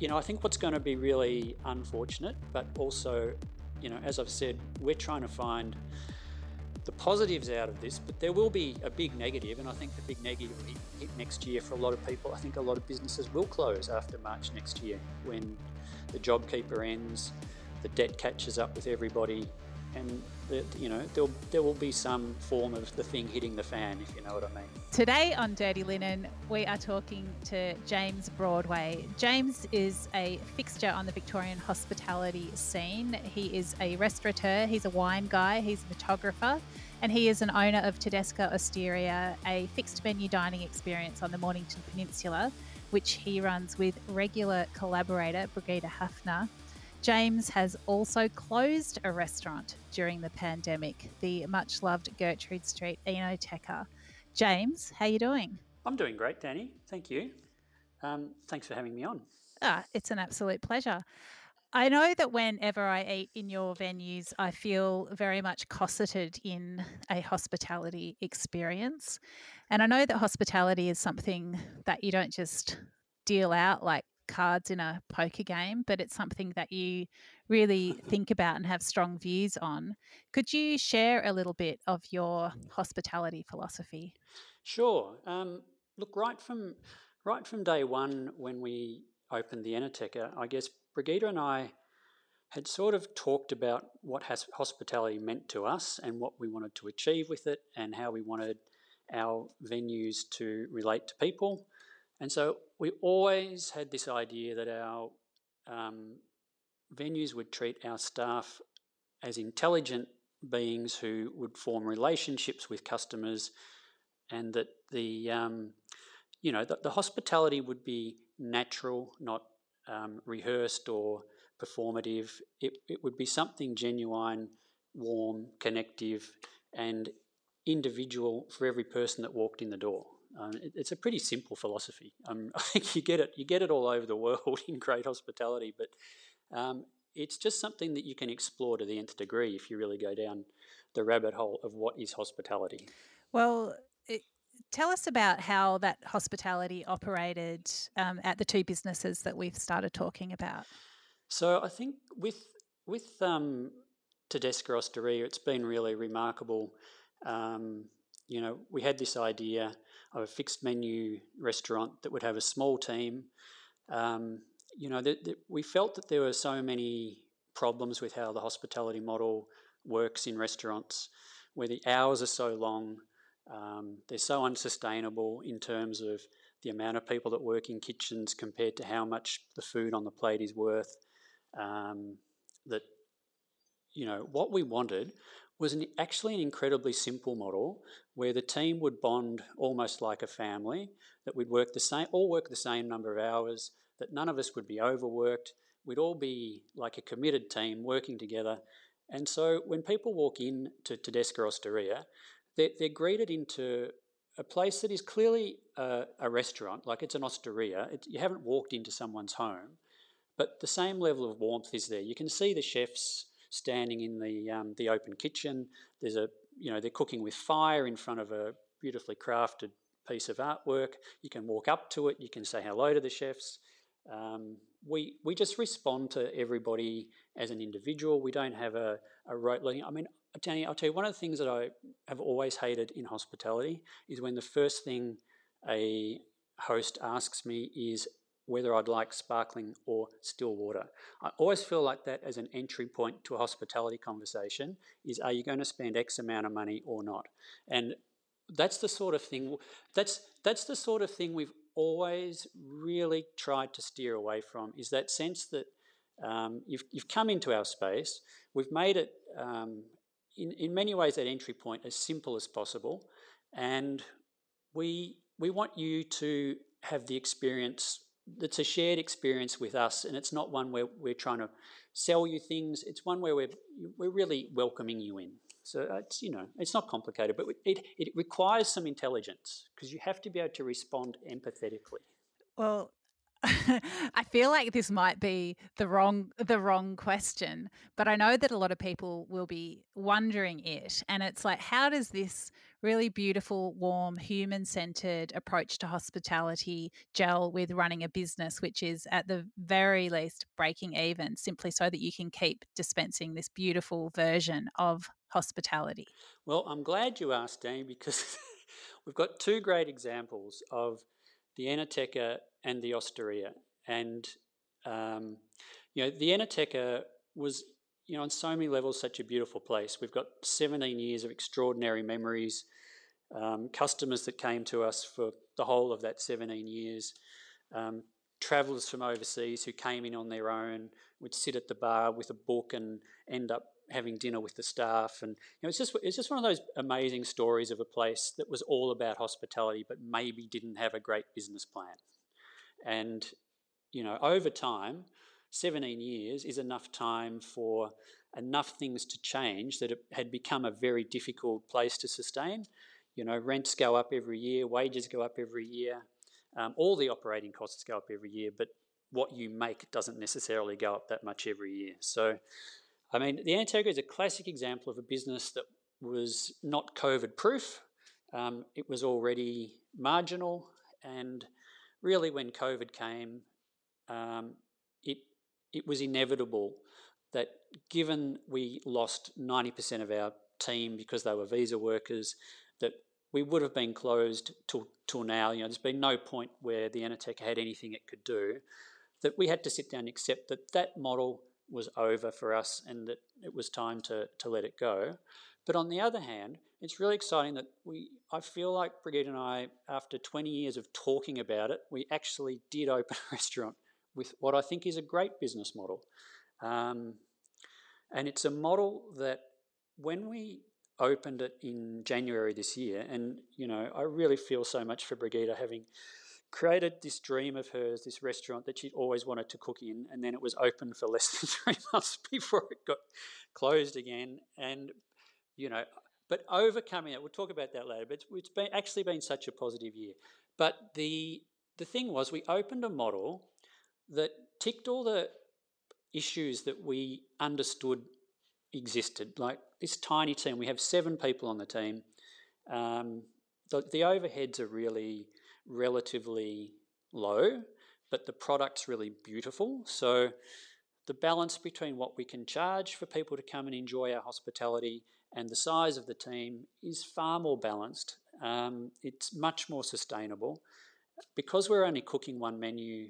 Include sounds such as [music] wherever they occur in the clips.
you know, I think what's going to be really unfortunate, but also, you know, as I've said, we're trying to find the positives out of this, but there will be a big negative, and I think the big negative will hit, next year for a lot of people. I think a lot of businesses will close after March next year when the JobKeeper ends, the debt catches up with everybody, and you know there there will be some form of the thing hitting the fan, if you know what I mean. Today on Dirty Linen, we are talking to James Broadway. James is a fixture on the Victorian hospitality scene. He is a restaurateur. He's a wine guy. He's a photographer. And he is an owner of Tedesca Osteria, a fixed menu dining experience on the Mornington Peninsula, which he runs with regular collaborator Brigitte Hafner. James has also closed a restaurant during the pandemic, the much loved Gertrude Street Enoteca. James, how are you doing? I'm doing great, Danny. Thank you. Um, thanks for having me on. Ah, it's an absolute pleasure. I know that whenever I eat in your venues, I feel very much cosseted in a hospitality experience. And I know that hospitality is something that you don't just deal out like cards in a poker game, but it's something that you really think about and have strong views on. Could you share a little bit of your hospitality philosophy? Sure. Um, look, right from right from day one, when we opened the Enoteca, I guess Brigitte and I had sort of talked about what hospitality meant to us and what we wanted to achieve with it, and how we wanted our venues to relate to people. And so we always had this idea that our um, venues would treat our staff as intelligent beings who would form relationships with customers, and that the um, you know the, the, hospitality would be natural, not um, rehearsed or performative. It, it would be something genuine, warm, connective, and individual for every person that walked in the door. Um, it, it's a pretty simple philosophy. Um, [laughs] I think you get it. You get it all over the world [laughs] in great hospitality, but um, it's just something that you can explore to the nth degree if you really go down the rabbit hole of what is hospitality. Well, it, tell us about how that hospitality operated um, at the two businesses that we've started talking about. So I think with with um, Tedesca Osteria, it's been really remarkable. Um, you know, we had this idea of a fixed menu restaurant that would have a small team. Um, you know, that, that we felt that there were so many problems with how the hospitality model works in restaurants, where the hours are so long, um, they're so unsustainable in terms of the amount of people that work in kitchens compared to how much the food on the plate is worth. Um, that you know what we wanted was an, actually an incredibly simple model where the team would bond almost like a family, that we'd work the same, all work the same number of hours, that none of us would be overworked. We'd all be like a committed team working together. And so when people walk in to Tedesca Osteria, they're, they're greeted into a place that is clearly a, a restaurant, like it's an osteria. It, you haven't walked into someone's home, but the same level of warmth is there. You can see the chefs standing in the um, the open kitchen. There's a you know they're cooking with fire in front of a beautifully crafted piece of artwork. You can walk up to it. You can say hello to the chefs. Um, we we just respond to everybody as an individual. We don't have a, a rote leading. I mean, Danny, I'll tell you one of the things that I have always hated in hospitality is when the first thing a host asks me is whether I'd like sparkling or still water. I always feel like that as an entry point to a hospitality conversation is are you going to spend X amount of money or not? And that's the sort of thing that's that's the sort of thing we've always really tried to steer away from is that sense that um, you've, you've come into our space, we've made it um, in, in many ways that entry point as simple as possible, and we we want you to have the experience it's a shared experience with us, and it's not one where we're trying to sell you things. It's one where we're we're really welcoming you in. So it's you know it's not complicated, but it it requires some intelligence because you have to be able to respond empathetically. Well, [laughs] I feel like this might be the wrong the wrong question, but I know that a lot of people will be wondering it and it's like how does this really beautiful, warm, human centered approach to hospitality gel with running a business, which is at the very least breaking even, simply so that you can keep dispensing this beautiful version of hospitality? Well, I'm glad you asked, Danny, because [laughs] we've got two great examples of the Enoteca and the Osteria. And, um, you know, the Enoteca was you know, on so many levels, such a beautiful place. We've got 17 years of extraordinary memories, um, customers that came to us for the whole of that 17 years, um, travellers from overseas who came in on their own, would sit at the bar with a book and end up having dinner with the staff. And you know, it's just it's just one of those amazing stories of a place that was all about hospitality, but maybe didn't have a great business plan. And you know, over time 17 years is enough time for enough things to change that it had become a very difficult place to sustain. You know, rents go up every year, wages go up every year, um, all the operating costs go up every year, but what you make doesn't necessarily go up that much every year. So, I mean, the Enoteca is a classic example of a business that was not COVID proof. Um, it was already marginal, and really, when COVID came, um, it was inevitable that given we lost 90% of our team because they were visa workers, that we would have been closed till, till now. You know, there's been no point where the Enoteca had anything it could do. That we had to sit down and accept that that model was over for us and that it was time to, to let it go. But on the other hand, it's really exciting that we, I feel like Brigitte and I, after 20 years of talking about it, we actually did open a [laughs] restaurant with what I think is a great business model. Um, and it's a model that when we opened it in January this year, and you know, I really feel so much for Brigitte having created this dream of hers, this restaurant that she'd always wanted to cook in, and then it was open for less [laughs] than three months before it got closed again. And you know, but overcoming it, we'll talk about that later. But it's, been actually been such a positive year. But the the thing was, we opened a model that ticked all the issues that we understood existed. Like this tiny team, we have seven people on the team. Um, the, the overheads are really relatively low, but the product's really beautiful. So the balance between what we can charge for people to come and enjoy our hospitality and the size of the team is far more balanced. Um, it's much more sustainable. Because we're only cooking one menu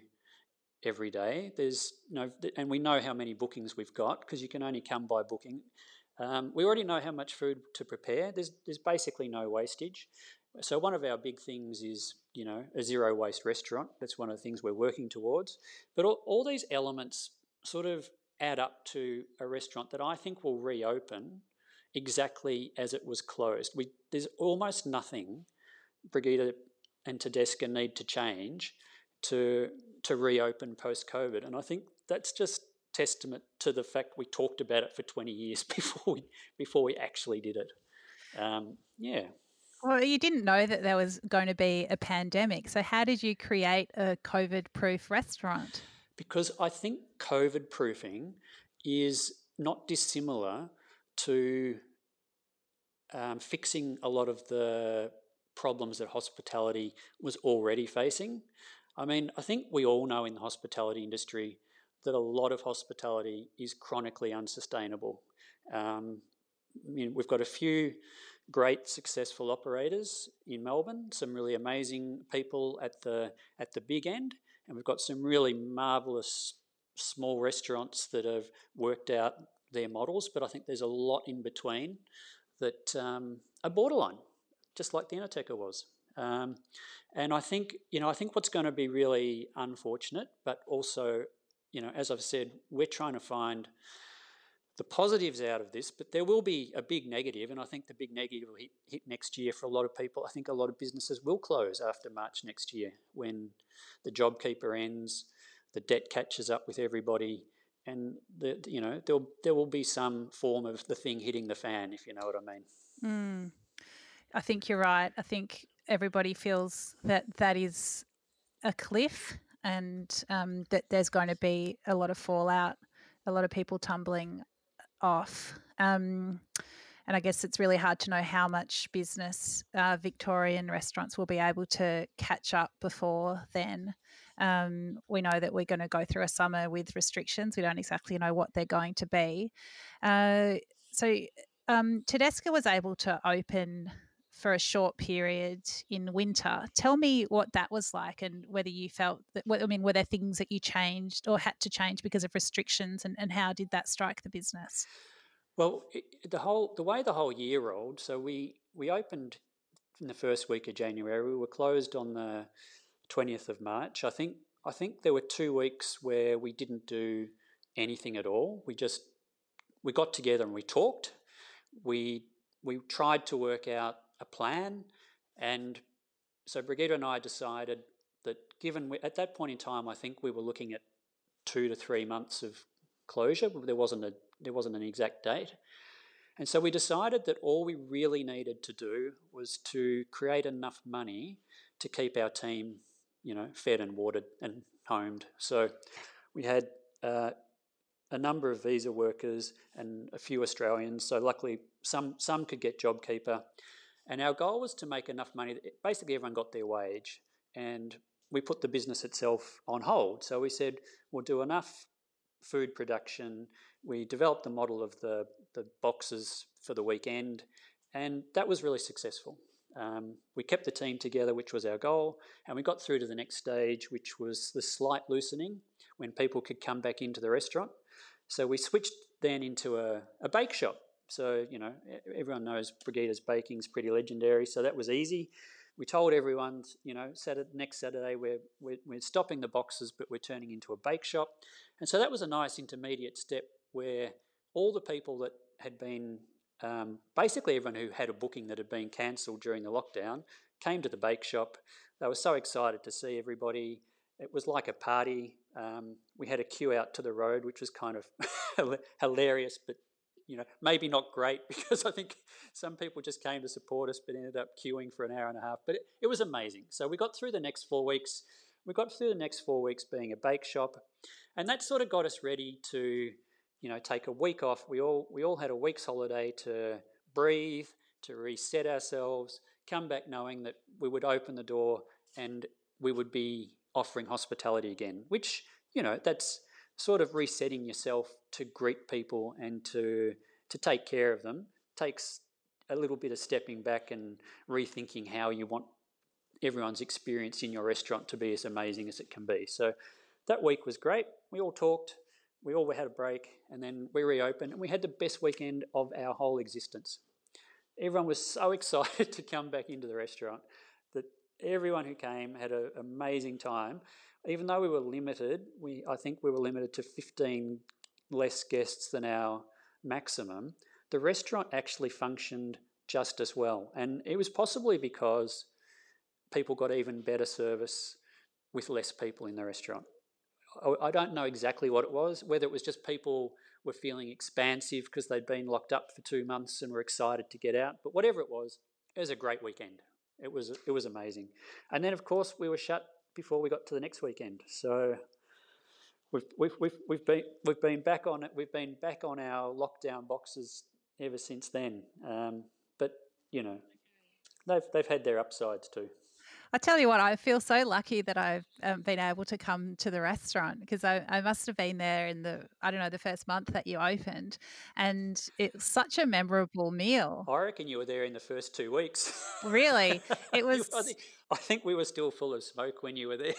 every day. There's no, and we know how many bookings we've got because you can only come by booking. Um, we already know how much food to prepare. There's there's basically no wastage. So one of our big things is you know a zero waste restaurant. That's one of the things we're working towards. But all, all these elements sort of add up to a restaurant that I think will reopen exactly as it was closed. We, there's almost nothing Brigitte and Tedesca need to change to to reopen post COVID. And I think that's just testament to the fact we talked about it for 20 years [laughs] before we before we actually did it. Um, yeah. Well, you didn't know that there was going to be a pandemic. So, how did you create a COVID proof restaurant? Because I think COVID proofing is not dissimilar to um, fixing a lot of the problems that hospitality was already facing. I mean, I think we all know in the hospitality industry that a lot of hospitality is chronically unsustainable. Um, we've got a few great successful operators in Melbourne, some really amazing people at the at the big end, and we've got some really marvelous small restaurants that have worked out their models. But I think there's a lot in between that um, are borderline, just like the Enoteca was. Um, and I think, you know, I think what's going to be really unfortunate, but also, you know, as I've said, we're trying to find the positives out of this, but there will be a big negative, and I think the big negative will hit, hit, next year for a lot of people. I think a lot of businesses will close after March next year when the JobKeeper ends, the debt catches up with everybody, and the, you know there there will be some form of the thing hitting the fan, if you know what I mean. Mm. I think you're right. I think everybody feels that that is a cliff and um, that there's going to be a lot of fallout, a lot of people tumbling off. Um, and I guess it's really hard to know how much business uh, Victorian restaurants will be able to catch up before then. Um, we know that we're going to go through a summer with restrictions. We don't exactly know what they're going to be. Uh, so um, Tedesca was able to open for a short period in winter. Tell me what that was like and whether you felt that, I mean, were there things that you changed or had to change because of restrictions and, and how did that strike the business? Well, it, the whole the way the whole year rolled. So we we opened in the first week of January. We were closed on the twentieth of March. I think I think there were two weeks where we didn't do anything at all. We just we got together and we talked. We we tried to work out a plan, and so Brigitte and I decided that given we, at that point in time, I think we were looking at two to three months of closure. There wasn't a there wasn't an exact date. And so we decided that all we really needed to do was to create enough money to keep our team, you know, fed and watered and homed. So we had uh, a number of visa workers and a few Australians. So luckily, some some could get JobKeeper, and our goal was to make enough money that basically everyone got their wage. And we put the business itself on hold. So we said we'll do enough food production. We developed the model of the, the boxes for the weekend, and that was really successful. Um, we kept the team together, which was our goal, and we got through to the next stage, which was the slight loosening when people could come back into the restaurant. So we switched then into a, a bake shop. So, you know, everyone knows Brigitte's baking is pretty legendary, so that was easy we told everyone, you know, Saturday, next Saturday we're, we're, we're stopping the boxes, but we're turning into a bake shop. And so that was a nice intermediate step where all the people that had been, um, basically everyone who had a booking that had been cancelled during the lockdown, came to the bake shop. They were so excited to see everybody. It was like a party. Um, we had a queue out to the road, which was kind of [laughs] hilarious, but you know, maybe not great [laughs] because I think some people just came to support us but ended up queuing for an hour and a half. But it, it was amazing. So we got through the next four weeks. We got through the next four weeks being a bake shop, and that sort of got us ready to, you know, take a week off. We all we all had a week's holiday to breathe, to reset ourselves, come back knowing that we would open the door and we would be offering hospitality again, which you know that's sort of resetting yourself to greet people and to to take care of them takes a little bit of stepping back and rethinking how you want everyone's experience in your restaurant to be as amazing as it can be. So that week was great. We all talked, we all had a break, and then we reopened, and we had the best weekend of our whole existence. Everyone was so [laughs] excited to come back into the restaurant that everyone who came had an amazing time even though we were limited, we I think we were limited to 15 less guests than our maximum. The restaurant actually functioned just as well, and it was possibly because people got even better service with less people in the restaurant. I don't know exactly what it was, whether it was just people were feeling expansive because they'd been locked up for two months and were excited to get out, but whatever it was, it was a great weekend. It was it was amazing. And then of course we were shut before we got to the next weekend. So we've, we've, we've, we've, been, we've been back on it. We've been back on our lockdown boxes ever since then. Um, but, you know, they've, they've had their upsides too. I tell you what, I feel so lucky that I've um, been able to come to the restaurant because I, I, must have been there in the, I don't know, the first month that you opened. And it's such a memorable meal. I reckon you were there in the first two weeks. Really? [laughs] It was. I, think, [laughs] I think we were still full of smoke when you were there.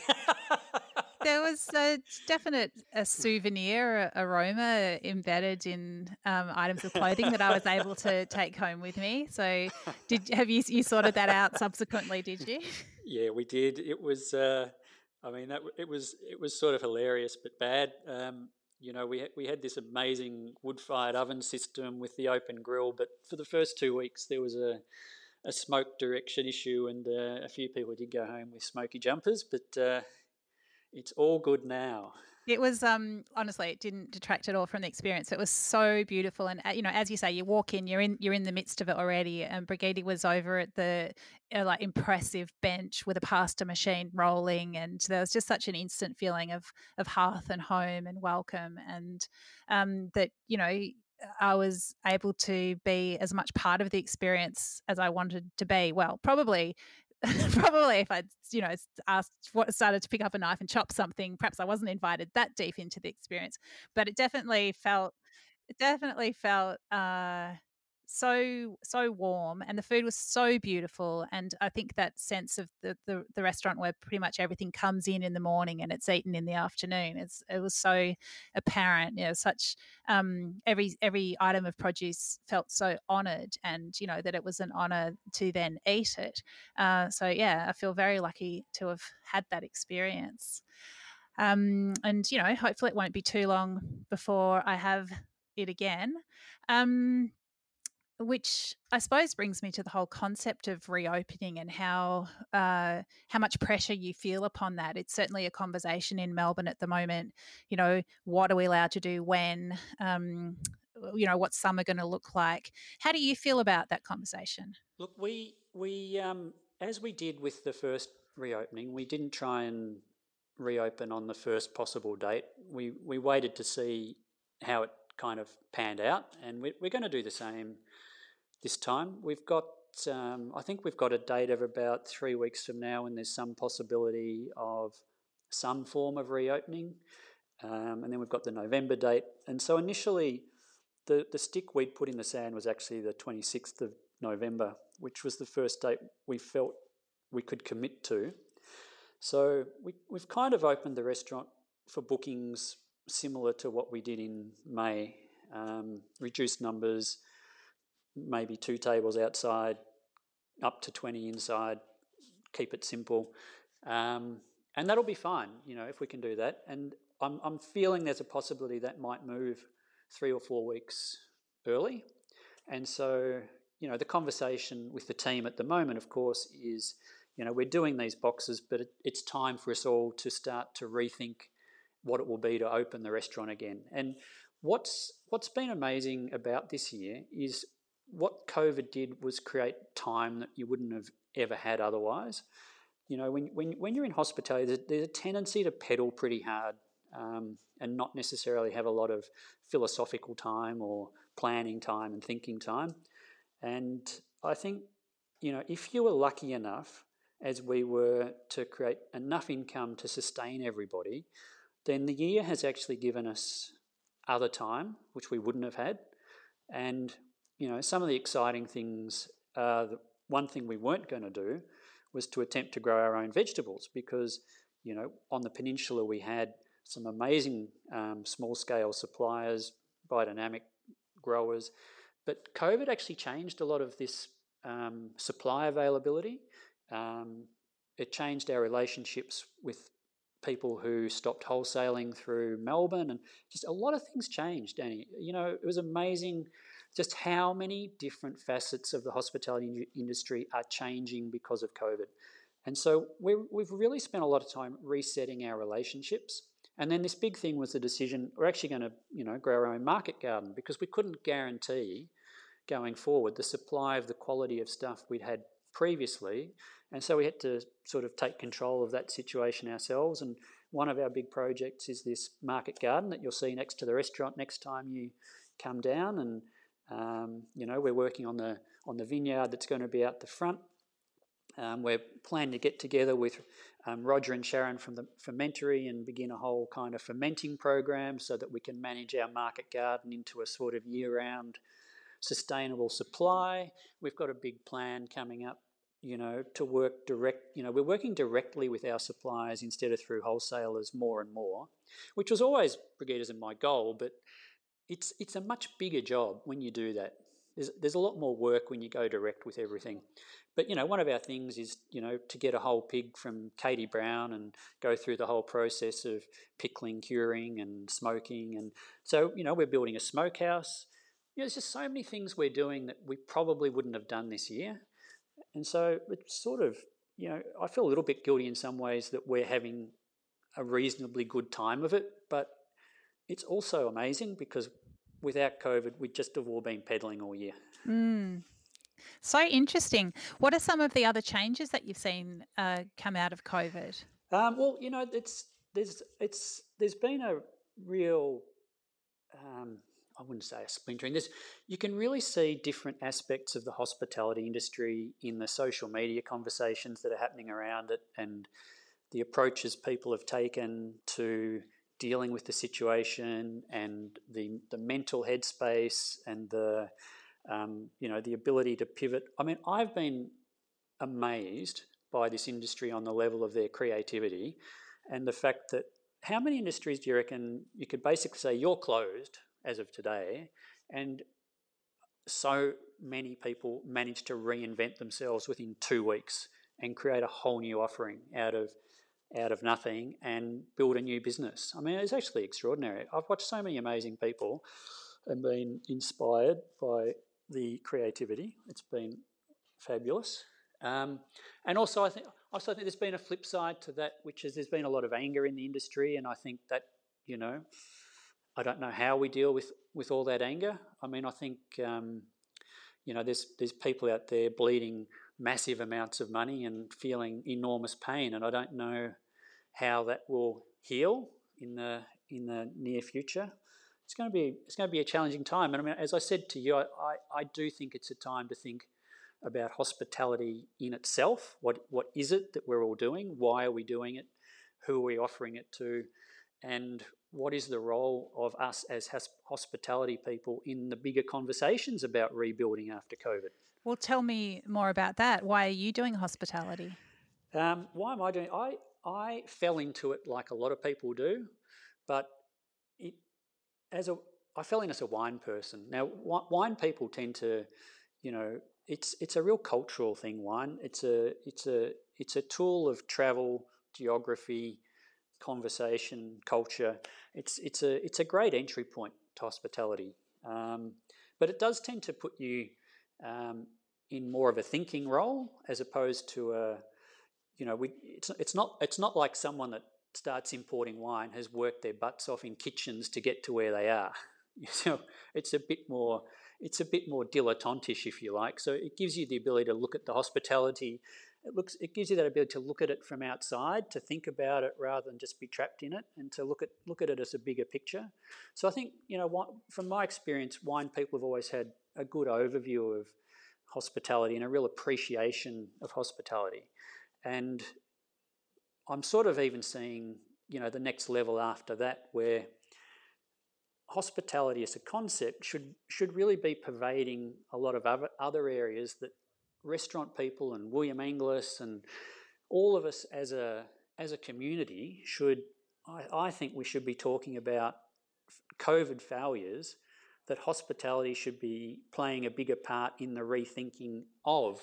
[laughs] there was a definite a souvenir aroma embedded in um, items of clothing that I was able to take home with me. So, did have you you sorted that out subsequently? Did you? [laughs] Yeah, we did. It was. Uh, I mean, that it was it was sort of hilarious but bad. Um, you know, we we had this amazing wood-fired oven system with the open grill, but for the first two weeks there was a a smoke direction issue, and uh, a few people did go home with smoky jumpers. But uh, it's all good now. It was um, honestly, it didn't detract at all from the experience. It was so beautiful, and uh, you know, as you say, you walk in, you're in, you're in the midst of it already. And Brigitte was over at the uh, like impressive bench with a pasta machine rolling, and there was just such an instant feeling of of hearth and home and welcome, and um, that you know I was able to be as much part of the experience as I wanted to be. Well, probably [laughs] probably if I'd, you know, asked what started to pick up a knife and chop something, perhaps I wasn't invited that deep into the experience. But it definitely felt, it definitely felt uh, so so warm and the food was so beautiful and i think that sense of the, the, the restaurant where pretty much everything comes in in the morning and it's eaten in the afternoon it's it was so apparent you know such um, every every item of produce felt so honored and you know that it was an honor to then eat it. Uh, so yeah i feel very lucky to have had that experience. Um, and you know hopefully it won't be too long before i have it again. Um, which I suppose brings me to the whole concept of reopening and how uh, how much pressure you feel upon that. It's certainly a conversation in Melbourne at the moment. You know, what are we allowed to do when? Um, you know, what's summer going to look like? How do you feel about that conversation? Look, we we um, as we did with the first reopening, we didn't try and reopen on the first possible date. We we waited to see how it kind of panned out, and we, we're going to do the same this time. We've got, um, I think we've got a date of about three weeks from now, and there's some possibility of some form of reopening. Um, and then we've got the November date. And so initially, the, the stick we'd put in the sand was actually the 26th of November, which was the first date we felt we could commit to. So we, we've kind of opened the restaurant for bookings similar to what we did in May. Um, reduced numbers, maybe two tables outside, up to 20 inside, keep it simple. Um, and that'll be fine, you know, if we can do that. And I'm, I'm feeling there's a possibility that might move three or four weeks early. And so, you know, the conversation with the team at the moment, of course, is, you know, we're doing these boxes, but it, it's time for us all to start to rethink what it will be to open the restaurant again. And what's what's been amazing about this year is what COVID did was create time that you wouldn't have ever had otherwise. You know, when, when, when you're in hospitality, there's, there's a tendency to pedal pretty hard um, and not necessarily have a lot of philosophical time or planning time and thinking time. And I think, you know, if you were lucky enough, as we were, to create enough income to sustain everybody, then the year has actually given us other time, which we wouldn't have had. And you know, some of the exciting things, uh, the one thing we weren't going to do was to attempt to grow our own vegetables because, you know, on the peninsula we had some amazing um, small scale suppliers, biodynamic growers, but COVID actually changed a lot of this um, supply availability. Um, it changed our relationships with people who stopped wholesaling through Melbourne, and just a lot of things changed, Danny. You know, it was amazing just how many different facets of the hospitality industry are changing because of COVID. And so we have really spent a lot of time resetting our relationships. And then this big thing was the decision we're actually going to, you know, grow our own market garden because we couldn't guarantee going forward the supply of the quality of stuff we'd had previously. And so we had to sort of take control of that situation ourselves. And one of our big projects is this market garden that you'll see next to the restaurant next time you come down. And um, you know, we're working on the on the vineyard that's going to be out the front. Um, we're planning to get together with um, Roger and Sharon from the fermentery and begin a whole kind of fermenting program so that we can manage our market garden into a sort of year-round sustainable supply. We've got a big plan coming up, you know, to work direct. You know, we're working directly with our suppliers instead of through wholesalers more and more, which was always Brigitte's and my goal, but it's it's a much bigger job when you do that. There's there's a lot more work when you go direct with everything. But you know, one of our things is you know to get a whole pig from Katie Brown and go through the whole process of pickling, curing, and smoking. And so you know, we're building a smokehouse. You know, there's just so many things we're doing that we probably wouldn't have done this year. And so it's sort of you know, I feel a little bit guilty in some ways that we're having a reasonably good time of it, but it's also amazing because without COVID, we'd just have all been pedaling all year. Mm. So interesting. What are some of the other changes that you've seen uh, come out of COVID? Um, well, you know, it's there's it's there's been a real, um, I wouldn't say a splintering. This you can really see different aspects of the hospitality industry in the social media conversations that are happening around it, and the approaches people have taken to dealing with the situation, and the the mental headspace, and the um, you know the ability to pivot. I mean, I've been amazed by this industry on the level of their creativity, and the fact that how many industries do you reckon you could basically say you're closed as of today, and so many people manage to reinvent themselves within two weeks and create a whole new offering out of out of nothing and build a new business. I mean, it's actually extraordinary. I've watched so many amazing people and been inspired by the creativity. It's been fabulous. Um, and also, I think also think there's been a flip side to that, which is there's been a lot of anger in the industry, and I think that you know I don't know how we deal with, with all that anger. I mean, I think um, you know there's there's people out there bleeding massive amounts of money and feeling enormous pain, and I don't know how that will heal in the in the near future. It's going to be it's going to be a challenging time, and I mean, as I said to you, I, I, I do think it's a time to think about hospitality in itself. What what is it that we're all doing? Why are we doing it? Who are we offering it to? And what is the role of us as hospitality people in the bigger conversations about rebuilding after COVID? Well, tell me more about that. Why are you doing hospitality? Um, why am I doing? I I fell into it like a lot of people do, but it, as a I fell in as a wine person. Now, wine people tend to, you know, it's it's a real cultural thing. Wine. It's a it's a it's a tool of travel, geography, conversation, culture. It's it's a it's a great entry point to hospitality, um, but it does tend to put you um, in more of a thinking role as opposed to a you know we it's it's not it's not like someone that starts importing wine has worked their butts off in kitchens to get to where they are. [laughs] So it's a bit more it's a bit more dilettantish, if you like. So it gives you the ability to look at the hospitality it looks it gives you that ability to look at it from outside, to think about it rather than just be trapped in it, and to look at look at it as a bigger picture. So I think you know, from my experience, wine people have always had a good overview of hospitality and a real appreciation of hospitality, and I'm sort of even seeing you know the next level after that where hospitality as a concept should should really be pervading a lot of other, other areas that restaurant people and William Inglis and all of us as a as a community should I, I think we should be talking about COVID failures that hospitality should be playing a bigger part in the rethinking of.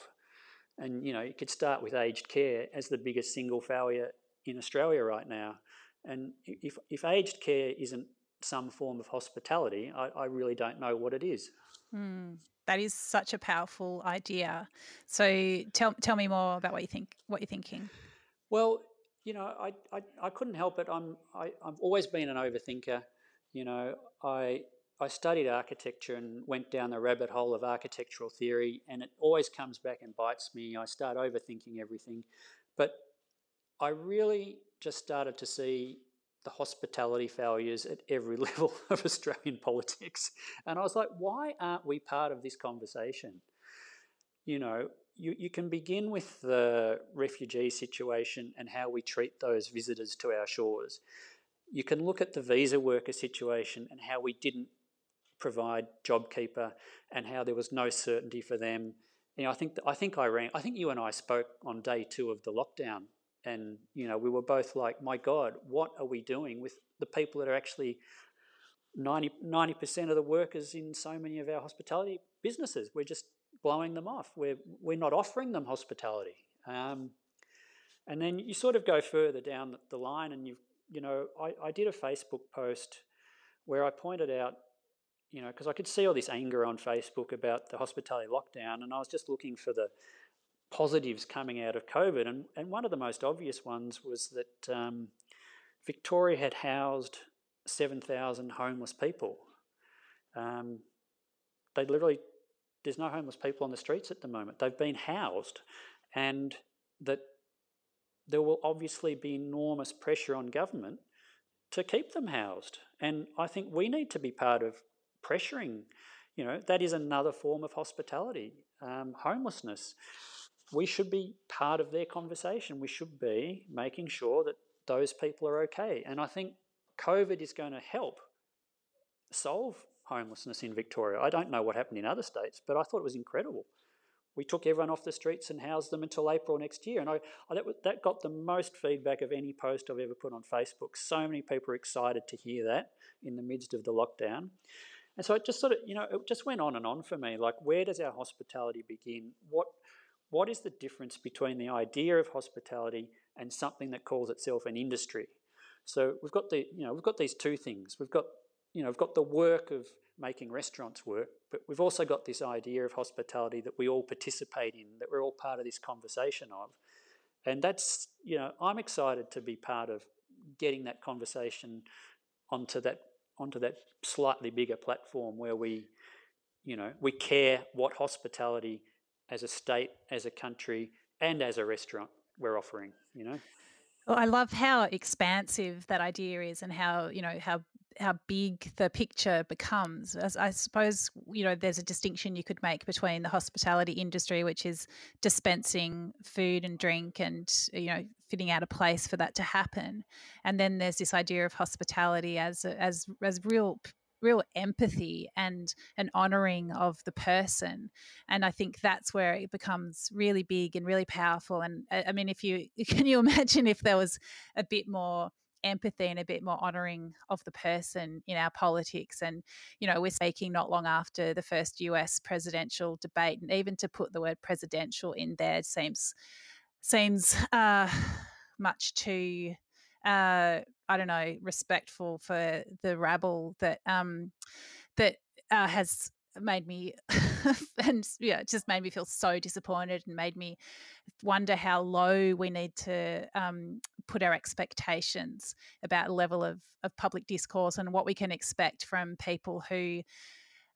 And you know, you could start with aged care as the biggest single failure in Australia right now. And if, if aged care isn't some form of hospitality, I, I really don't know what it is. Mm that is such a powerful idea. So tell tell me more about what you think what you're thinking. Well, you know, I, I, I couldn't help it. I'm I, I've always been an overthinker. You know, I I studied architecture and went down the rabbit hole of architectural theory, and it always comes back and bites me. I start overthinking everything, but I really just started to see the hospitality failures at every [laughs] level of Australian politics. And I was like, why aren't we part of this conversation? You know, you, you can begin with the refugee situation and how we treat those visitors to our shores. You can look at the visa worker situation and how we didn't provide JobKeeper and how there was no certainty for them. You know, I think I think I ran. I think you and I spoke on day two of the lockdown and you know we were both like my god what are we doing with the people that are actually 90 percent of the workers in so many of our hospitality businesses we're just blowing them off we're we're not offering them hospitality um, and then you sort of go further down the line and you you know I, I did a facebook post where i pointed out you know because i could see all this anger on facebook about the hospitality lockdown and i was just looking for the positives coming out of COVID, and, and one of the most obvious ones was that um, Victoria had housed 7,000 homeless people. Um, they literally, there's no homeless people on the streets at the moment. They've been housed, and that there will obviously be enormous pressure on government to keep them housed. And I think we need to be part of pressuring. You know, that is another form of hospitality. Um, homelessness. We should be part of their conversation. We should be making sure that those people are okay. And I think COVID is going to help solve homelessness in Victoria. I don't know what happened in other states, but I thought it was incredible. We took everyone off the streets and housed them until April next year. And I, I, that, that got the most feedback of any post I've ever put on Facebook. So many people were excited to hear that in the midst of the lockdown. And so it just sort of, you know, it just went on and on for me. Like, where does our hospitality begin? What, what is the difference between the idea of hospitality and something that calls itself an industry? So we've got the, you know, we've got these two things. We've got, you know, we've got the work of making restaurants work, but we've also got this idea of hospitality that we all participate in, that we're all part of this conversation of. And that's, you know, I'm excited to be part of getting that conversation onto that onto that slightly bigger platform where we, you know, we care what hospitality as a state, as a country, and as a restaurant we're offering, you know. Well, I love how expansive that idea is and how, you know, how how big the picture becomes. As I suppose you know there's a distinction you could make between the hospitality industry, which is dispensing food and drink, and you know fitting out a place for that to happen, and then there's this idea of hospitality as as as real real empathy and an honoring of the person and i think that's where it becomes really big and really powerful and i mean if you [laughs] can you imagine if there was a bit more empathy and a bit more honoring of the person in our politics. And, you know, we're speaking not long after the first US presidential debate, and even to put the word presidential in there seems seems [sighs] uh, much too uh, I don't know respectful for the rabble that um, that uh, has made me [laughs] and yeah, just made me feel so disappointed and made me wonder how low we need to um, put our expectations about level of, of public discourse and what we can expect from people who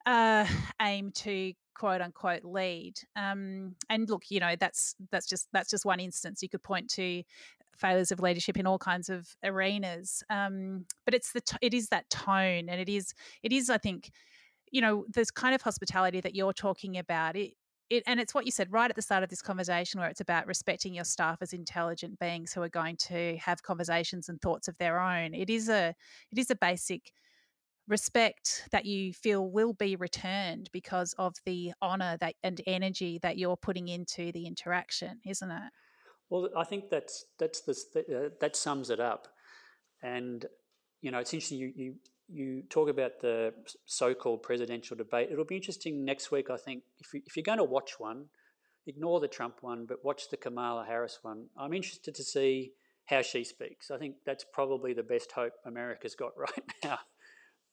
uh, aim to quote unquote lead. Um, and look, you know, that's that's just that's just one instance. You could point to failures of leadership in all kinds of arenas. Um, but it's the t- it is that tone, and it is it is I think you know, this kind of hospitality that you're talking about, it, it, and it's what you said right at the start of this conversation, where it's about respecting your staff as intelligent beings who are going to have conversations and thoughts of their own. It is a, it is a basic respect that you feel will be returned because of the honor that and energy that you're putting into the interaction, isn't it? Well, I think that's that's the, uh, that sums it up, and you know it's interesting. You, you you talk about the so-called presidential debate. It'll be interesting next week, I think, if, you, if you're going to watch one, ignore the Trump one, but watch the Kamala Harris one. I'm interested to see how she speaks. I think that's probably the best hope America's got [laughs] right now.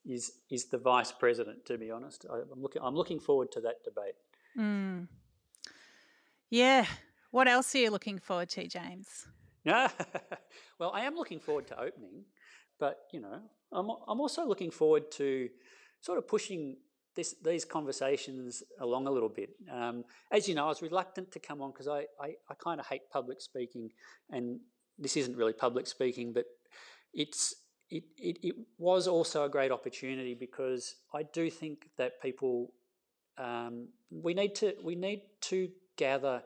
Is is the vice president? To be honest, I, am looking. I'm looking forward to that debate. Mm. Yeah. What else are you looking forward to, James? Yeah. [laughs] well, I am looking forward to opening, but you know, I'm, I'm also looking forward to sort of pushing this, these conversations along a little bit. Um, as you know, I was reluctant to come on because I, I, I kind of hate public speaking, and this isn't really public speaking, but it's it, it, it was also a great opportunity because I do think that people um, we need to we need to gather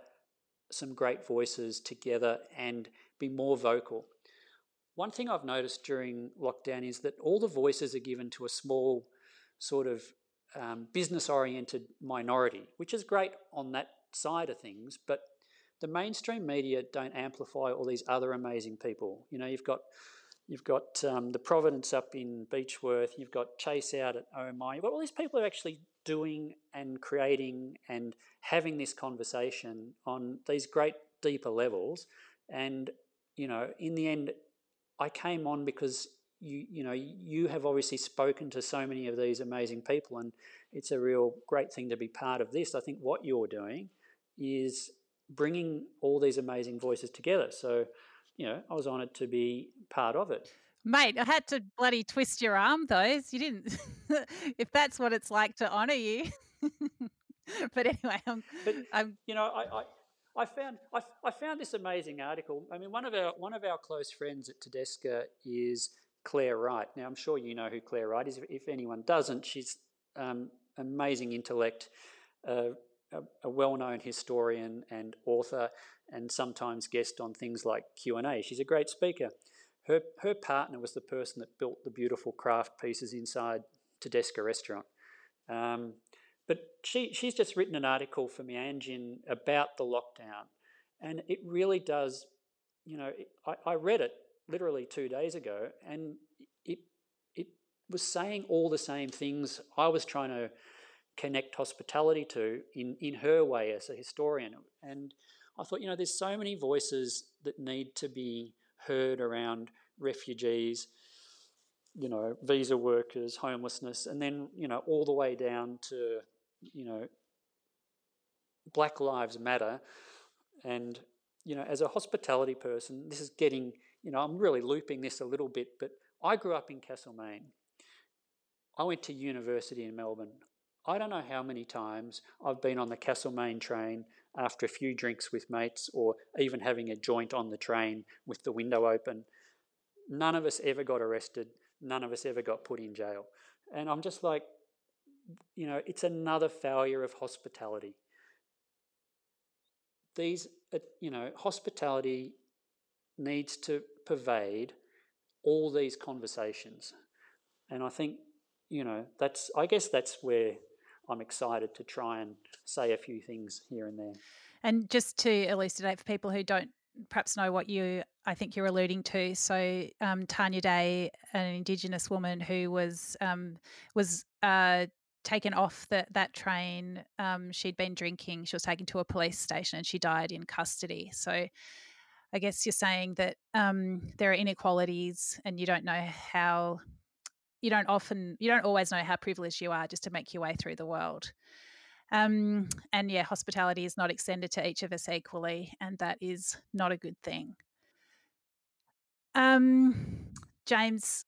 some great voices together and be more vocal. One thing I've noticed during lockdown is that all the voices are given to a small, sort of um, business oriented minority, which is great on that side of things, but the mainstream media don't amplify all these other amazing people. You know, you've got you've got um, the Provenance up in Beechworth, you've got Chase out at OMI, you've got all these people who are actually doing and creating and having this conversation on these great deeper levels. And, you know, in the end, I came on because you you know you have obviously spoken to so many of these amazing people, and it's a real great thing to be part of this. I think what you're doing is bringing all these amazing voices together. So, you know, I was honoured to be part of it. Mate, I had to bloody twist your arm, though. You didn't. [laughs] if that's what it's like to honour you. [laughs] but anyway, I'm, but, I'm, you know, I, I I found I, I, found this amazing article. I mean, one of our one of our close friends at Tedesca is Clare Wright. Now, I'm sure you know who Clare Wright is. If, anyone doesn't, she's um, amazing intellect, uh, a, a well-known historian and author, and sometimes guest on things like Q and A. She's a great speaker. Her her partner was the person that built the beautiful craft pieces inside Tedesca Restaurant. Um, but she, she's just written an article for Meanjin about the lockdown, and it really does. You know, it, I, I read it literally two days ago, and it it was saying all the same things I was trying to connect hospitality to in, in her way as a historian. And I thought, you know, there's so many voices that need to be heard around refugees, you know, visa workers, homelessness, and then, you know, all the way down to, you know, Black Lives Matter. And, you know, as a hospitality person, this is getting, you know, I'm really looping this a little bit, but I grew up in Castlemaine. I went to university in Melbourne. I don't know how many times I've been on the Castlemaine train after a few drinks with mates or even having a joint on the train with the window open. None of us ever got arrested. None of us ever got put in jail. And I'm just like, you know, it's another failure of hospitality. These, uh, you know, hospitality needs to pervade all these conversations. And I think, you know, that's, I guess that's where I'm excited to try and say a few things here and there. And just to elucidate for people who don't perhaps know what you I think you're alluding to. So um, Tanya Day, an Indigenous woman who was um, was uh, taken off the, that train. Um, she'd been drinking. She was taken to a police station and she died in custody. So I guess you're saying that um, there are inequalities and you don't know how you don't often you don't always know how privileged you are just to make your way through the world um, and yeah hospitality is not extended to each of us equally and that is not a good thing um, james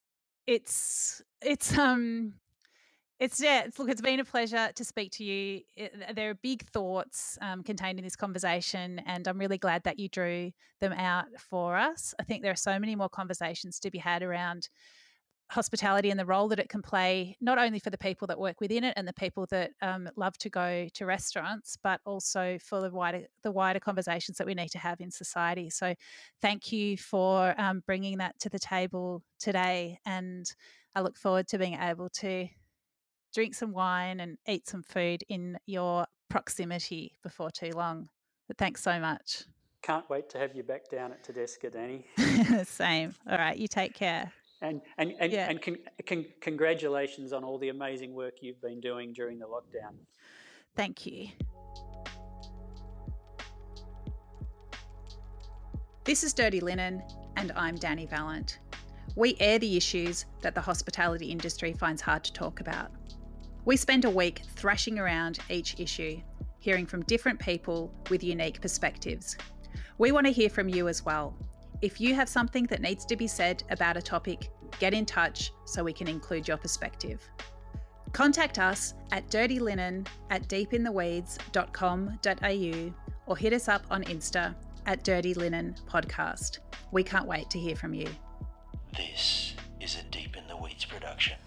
it's it's um it's yeah it's, look it's been a pleasure to speak to you it, there are big thoughts um, contained in this conversation and i'm really glad that you drew them out for us i think there are so many more conversations to be had around hospitality and the role that it can play, not only for the people that work within it and the people that um, love to go to restaurants, but also for the wider the wider conversations that we need to have in society. So, thank you for um, bringing that to the table today, and I look forward to being able to drink some wine and eat some food in your proximity before too long. But thanks so much. Can't wait to have you back down at Tedesca, Dani. [laughs] Same. All right. You take care. And, and, and, yeah. and con, con, congratulations on all the amazing work you've been doing during the lockdown. Thank you. This is Dirty Linen, and I'm Dani Valent. We air the issues that the hospitality industry finds hard to talk about. We spend a week thrashing around each issue, hearing from different people with unique perspectives. We want to hear from you as well. If you have something that needs to be said about a topic, get in touch so we can include your perspective. Contact us at dirtylinen at deepintheweeds.com.au or hit us up on Insta at Dirty Linen Podcast. We can't wait to hear from you. This is a Deep in the Weeds production.